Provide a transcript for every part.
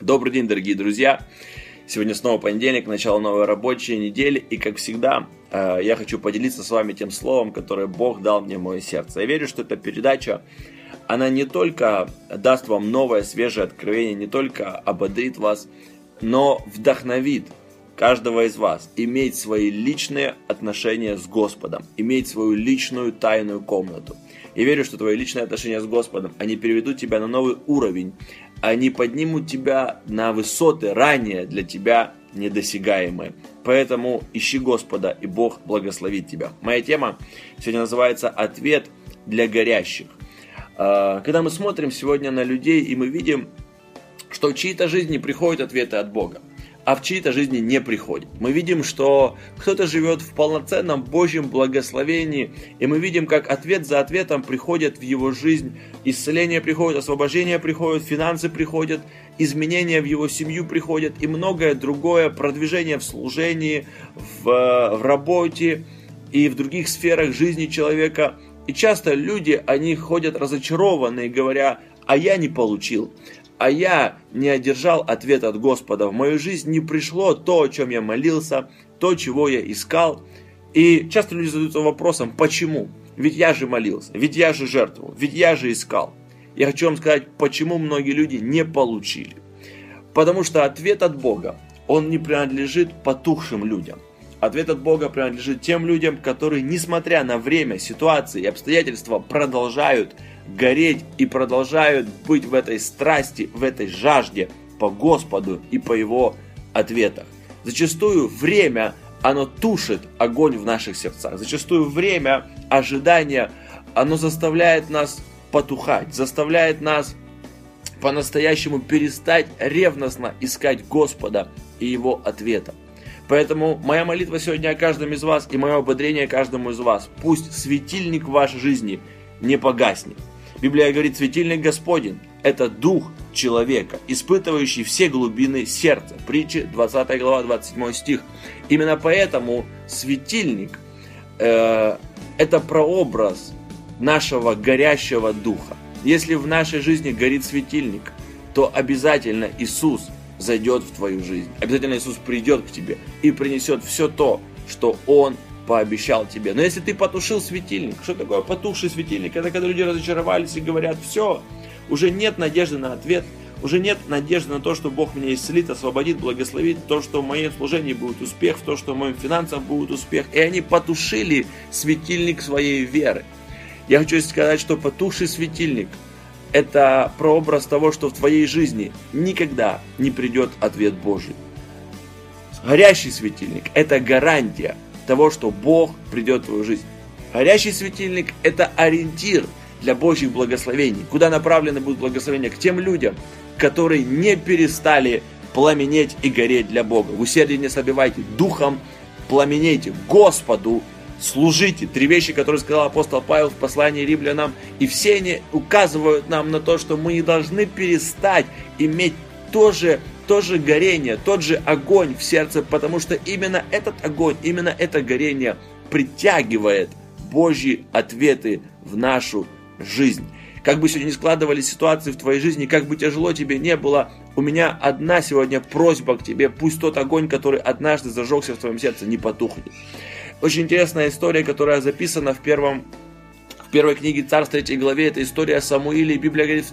Добрый день, дорогие друзья! Сегодня снова понедельник, начало новой рабочей недели, и как всегда, э, я хочу поделиться с вами тем словом, которое Бог дал мне в мое сердце. Я верю, что эта передача, она не только даст вам новое, свежее откровение, не только ободрит вас, но вдохновит каждого из вас иметь свои личные отношения с Господом, иметь свою личную тайную комнату. Я верю, что твои личные отношения с Господом, они переведут тебя на новый уровень, они поднимут тебя на высоты ранее для тебя недосягаемые. Поэтому ищи Господа, и Бог благословит тебя. Моя тема сегодня называется «Ответ для горящих». А, когда мы смотрим сегодня на людей, и мы видим, что в чьи-то жизни приходят ответы от Бога а в чьи-то жизни не приходит. Мы видим, что кто-то живет в полноценном Божьем благословении, и мы видим, как ответ за ответом приходит в его жизнь, исцеление приходит, освобождение приходит, финансы приходят, изменения в его семью приходят, и многое другое, продвижение в служении, в, в работе и в других сферах жизни человека. И часто люди, они ходят разочарованные, говоря, а я не получил а я не одержал ответ от Господа. В мою жизнь не пришло то, о чем я молился, то, чего я искал. И часто люди задаются вопросом, почему? Ведь я же молился, ведь я же жертвовал, ведь я же искал. Я хочу вам сказать, почему многие люди не получили. Потому что ответ от Бога, он не принадлежит потухшим людям. Ответ от Бога принадлежит тем людям, которые, несмотря на время, ситуации и обстоятельства, продолжают гореть и продолжают быть в этой страсти, в этой жажде по Господу и по Его ответах. Зачастую время, оно тушит огонь в наших сердцах. Зачастую время ожидания, оно заставляет нас потухать, заставляет нас по-настоящему перестать ревностно искать Господа и Его ответа. Поэтому моя молитва сегодня о каждом из вас и мое ободрение каждому из вас. Пусть светильник вашей жизни не погаснет. Библия говорит, светильник Господень – это дух человека, испытывающий все глубины сердца. Притча 20 глава, 27 стих. Именно поэтому светильник э, – это прообраз нашего горящего духа. Если в нашей жизни горит светильник, то обязательно Иисус зайдет в твою жизнь. Обязательно Иисус придет к тебе и принесет все то, что Он пообещал тебе. Но если ты потушил светильник, что такое потухший светильник? Это когда люди разочаровались и говорят, все, уже нет надежды на ответ, уже нет надежды на то, что Бог меня исцелит, освободит, благословит, то, что в моем служении будет успех, то, что в моем финансах будет успех. И они потушили светильник своей веры. Я хочу сказать, что потухший светильник – это прообраз того, что в твоей жизни никогда не придет ответ Божий. Горящий светильник – это гарантия – того, что Бог придет в твою жизнь. Горящий светильник – это ориентир для Божьих благословений. Куда направлены будут благословения? К тем людям, которые не перестали пламенеть и гореть для Бога. В усердии не собивайте, духом пламенейте, Господу служите. Три вещи, которые сказал апостол Павел в послании римлянам. И все они указывают нам на то, что мы не должны перестать иметь то же то же горение, тот же огонь в сердце, потому что именно этот огонь, именно это горение притягивает Божьи ответы в нашу жизнь. Как бы сегодня не складывались ситуации в твоей жизни, как бы тяжело тебе не было, у меня одна сегодня просьба к тебе, пусть тот огонь, который однажды зажегся в твоем сердце, не потухнет. Очень интересная история, которая записана в первом в первой книге Царств 3 главе, это история Самуила, и Библия говорит,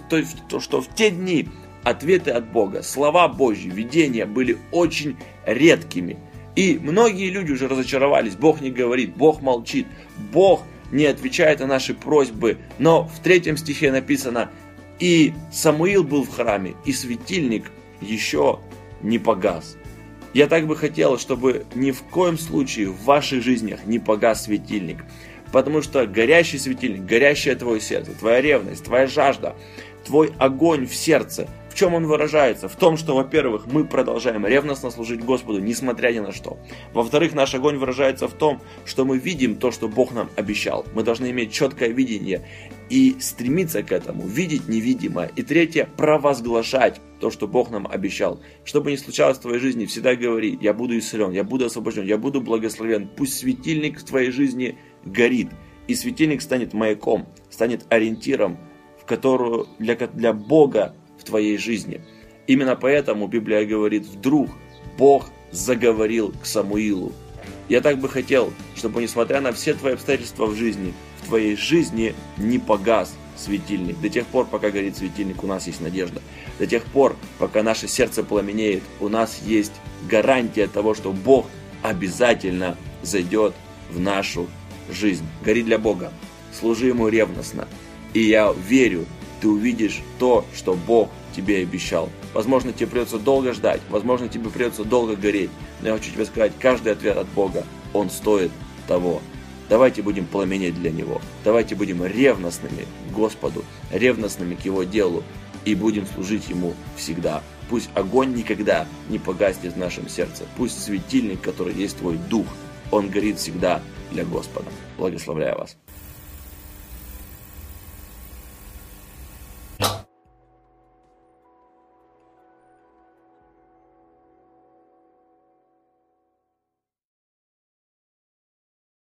что в те дни ответы от Бога, слова Божьи, видения были очень редкими. И многие люди уже разочаровались. Бог не говорит, Бог молчит, Бог не отвечает на наши просьбы. Но в третьем стихе написано, и Самуил был в храме, и светильник еще не погас. Я так бы хотел, чтобы ни в коем случае в ваших жизнях не погас светильник. Потому что горящий светильник, горящее твое сердце, твоя ревность, твоя жажда, твой огонь в сердце, чем он выражается? В том, что, во-первых, мы продолжаем ревностно служить Господу, несмотря ни на что. Во-вторых, наш огонь выражается в том, что мы видим то, что Бог нам обещал. Мы должны иметь четкое видение и стремиться к этому, видеть невидимое. И третье, провозглашать то, что Бог нам обещал. Что бы ни случалось в твоей жизни, всегда говори, я буду исцелен, я буду освобожден, я буду благословен. Пусть светильник в твоей жизни горит, и светильник станет маяком, станет ориентиром, в которую для, для Бога твоей жизни. Именно поэтому Библия говорит, вдруг Бог заговорил к Самуилу. Я так бы хотел, чтобы несмотря на все твои обстоятельства в жизни, в твоей жизни не погас светильник. До тех пор, пока горит светильник, у нас есть надежда. До тех пор, пока наше сердце пламенеет, у нас есть гарантия того, что Бог обязательно зайдет в нашу жизнь. Гори для Бога, служи Ему ревностно. И я верю, ты увидишь то, что Бог тебе обещал. Возможно, тебе придется долго ждать, возможно, тебе придется долго гореть. Но я хочу тебе сказать, каждый ответ от Бога, он стоит того. Давайте будем пламенеть для Него. Давайте будем ревностными к Господу, ревностными к Его делу и будем служить Ему всегда. Пусть огонь никогда не погаснет в нашем сердце. Пусть светильник, который есть Твой Дух, он горит всегда для Господа. Благословляю вас.